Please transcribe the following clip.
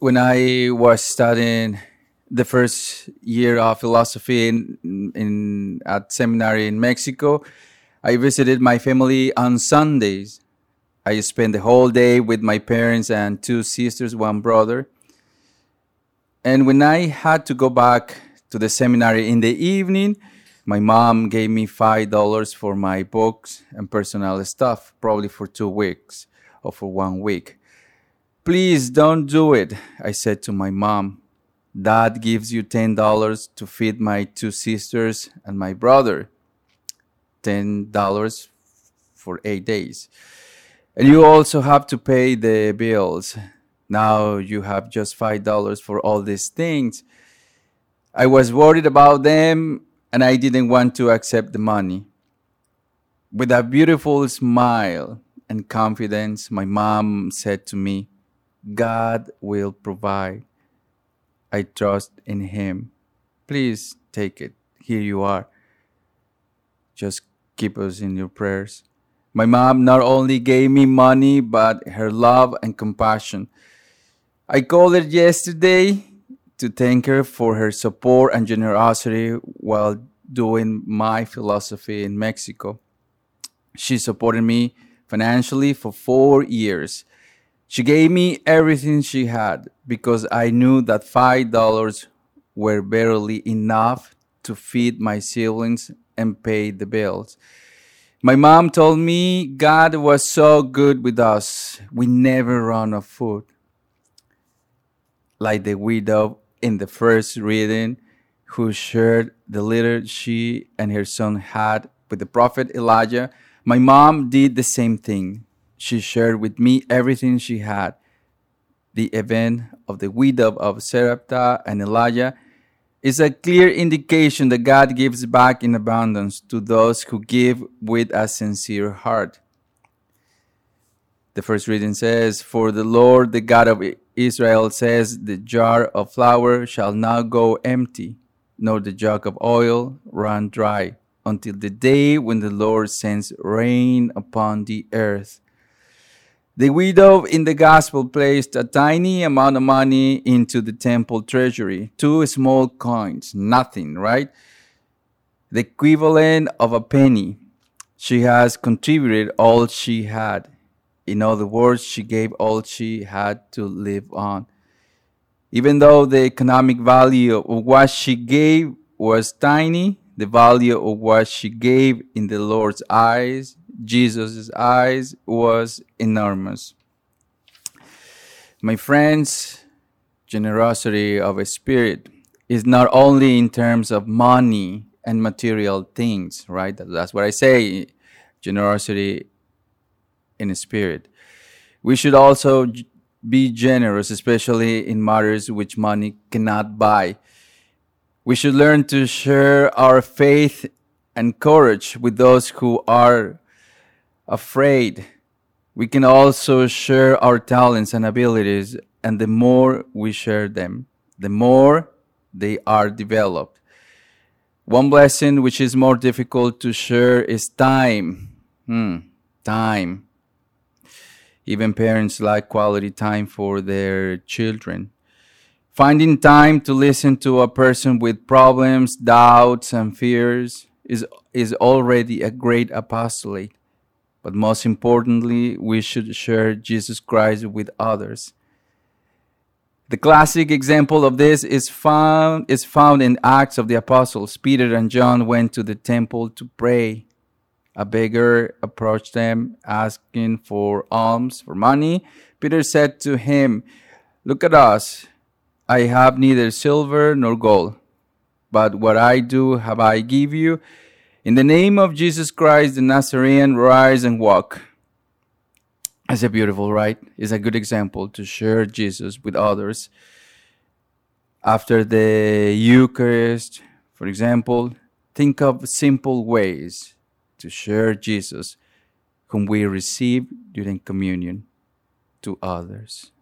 when I was studying the first year of philosophy in, in at seminary in Mexico, I visited my family on Sundays. I spent the whole day with my parents and two sisters, one brother. And when I had to go back to the seminary in the evening, my mom gave me five dollars for my books and personal stuff, probably for two weeks or for one week. Please don't do it, I said to my mom. Dad gives you ten dollars to feed my two sisters and my brother. Ten dollars for eight days. And you also have to pay the bills. Now you have just five dollars for all these things. I was worried about them and I didn't want to accept the money. With a beautiful smile and confidence, my mom said to me, God will provide. I trust in Him. Please take it. Here you are. Just keep us in your prayers. My mom not only gave me money, but her love and compassion. I called her yesterday to thank her for her support and generosity while doing my philosophy in Mexico. She supported me financially for four years. She gave me everything she had because I knew that five dollars were barely enough to feed my siblings and pay the bills. My mom told me God was so good with us. We never run out of food like the widow in the first reading, who shared the little she and her son had with the prophet Elijah, my mom did the same thing. She shared with me everything she had. The event of the widow of Sarepta and Elijah is a clear indication that God gives back in abundance to those who give with a sincere heart. The first reading says, For the Lord, the God of Israel, says, The jar of flour shall not go empty, nor the jug of oil run dry, until the day when the Lord sends rain upon the earth. The widow in the gospel placed a tiny amount of money into the temple treasury, two small coins, nothing, right? The equivalent of a penny. She has contributed all she had. In other words, she gave all she had to live on. Even though the economic value of what she gave was tiny, the value of what she gave in the Lord's eyes, Jesus' eyes, was enormous. My friends, generosity of a spirit is not only in terms of money and material things, right? That's what I say. Generosity in spirit. We should also be generous, especially in matters which money cannot buy. We should learn to share our faith and courage with those who are afraid. We can also share our talents and abilities, and the more we share them, the more they are developed. One blessing which is more difficult to share is time. Hmm, time. Even parents like quality time for their children. Finding time to listen to a person with problems, doubts, and fears is, is already a great apostolate. But most importantly, we should share Jesus Christ with others. The classic example of this is found, is found in Acts of the Apostles. Peter and John went to the temple to pray. A beggar approached them, asking for alms, for money. Peter said to him, Look at us. I have neither silver nor gold, but what I do have I give you. In the name of Jesus Christ the Nazarene, rise and walk. It's a beautiful, right? It's a good example to share Jesus with others. After the Eucharist, for example, think of simple ways to share Jesus, whom we receive during communion, to others.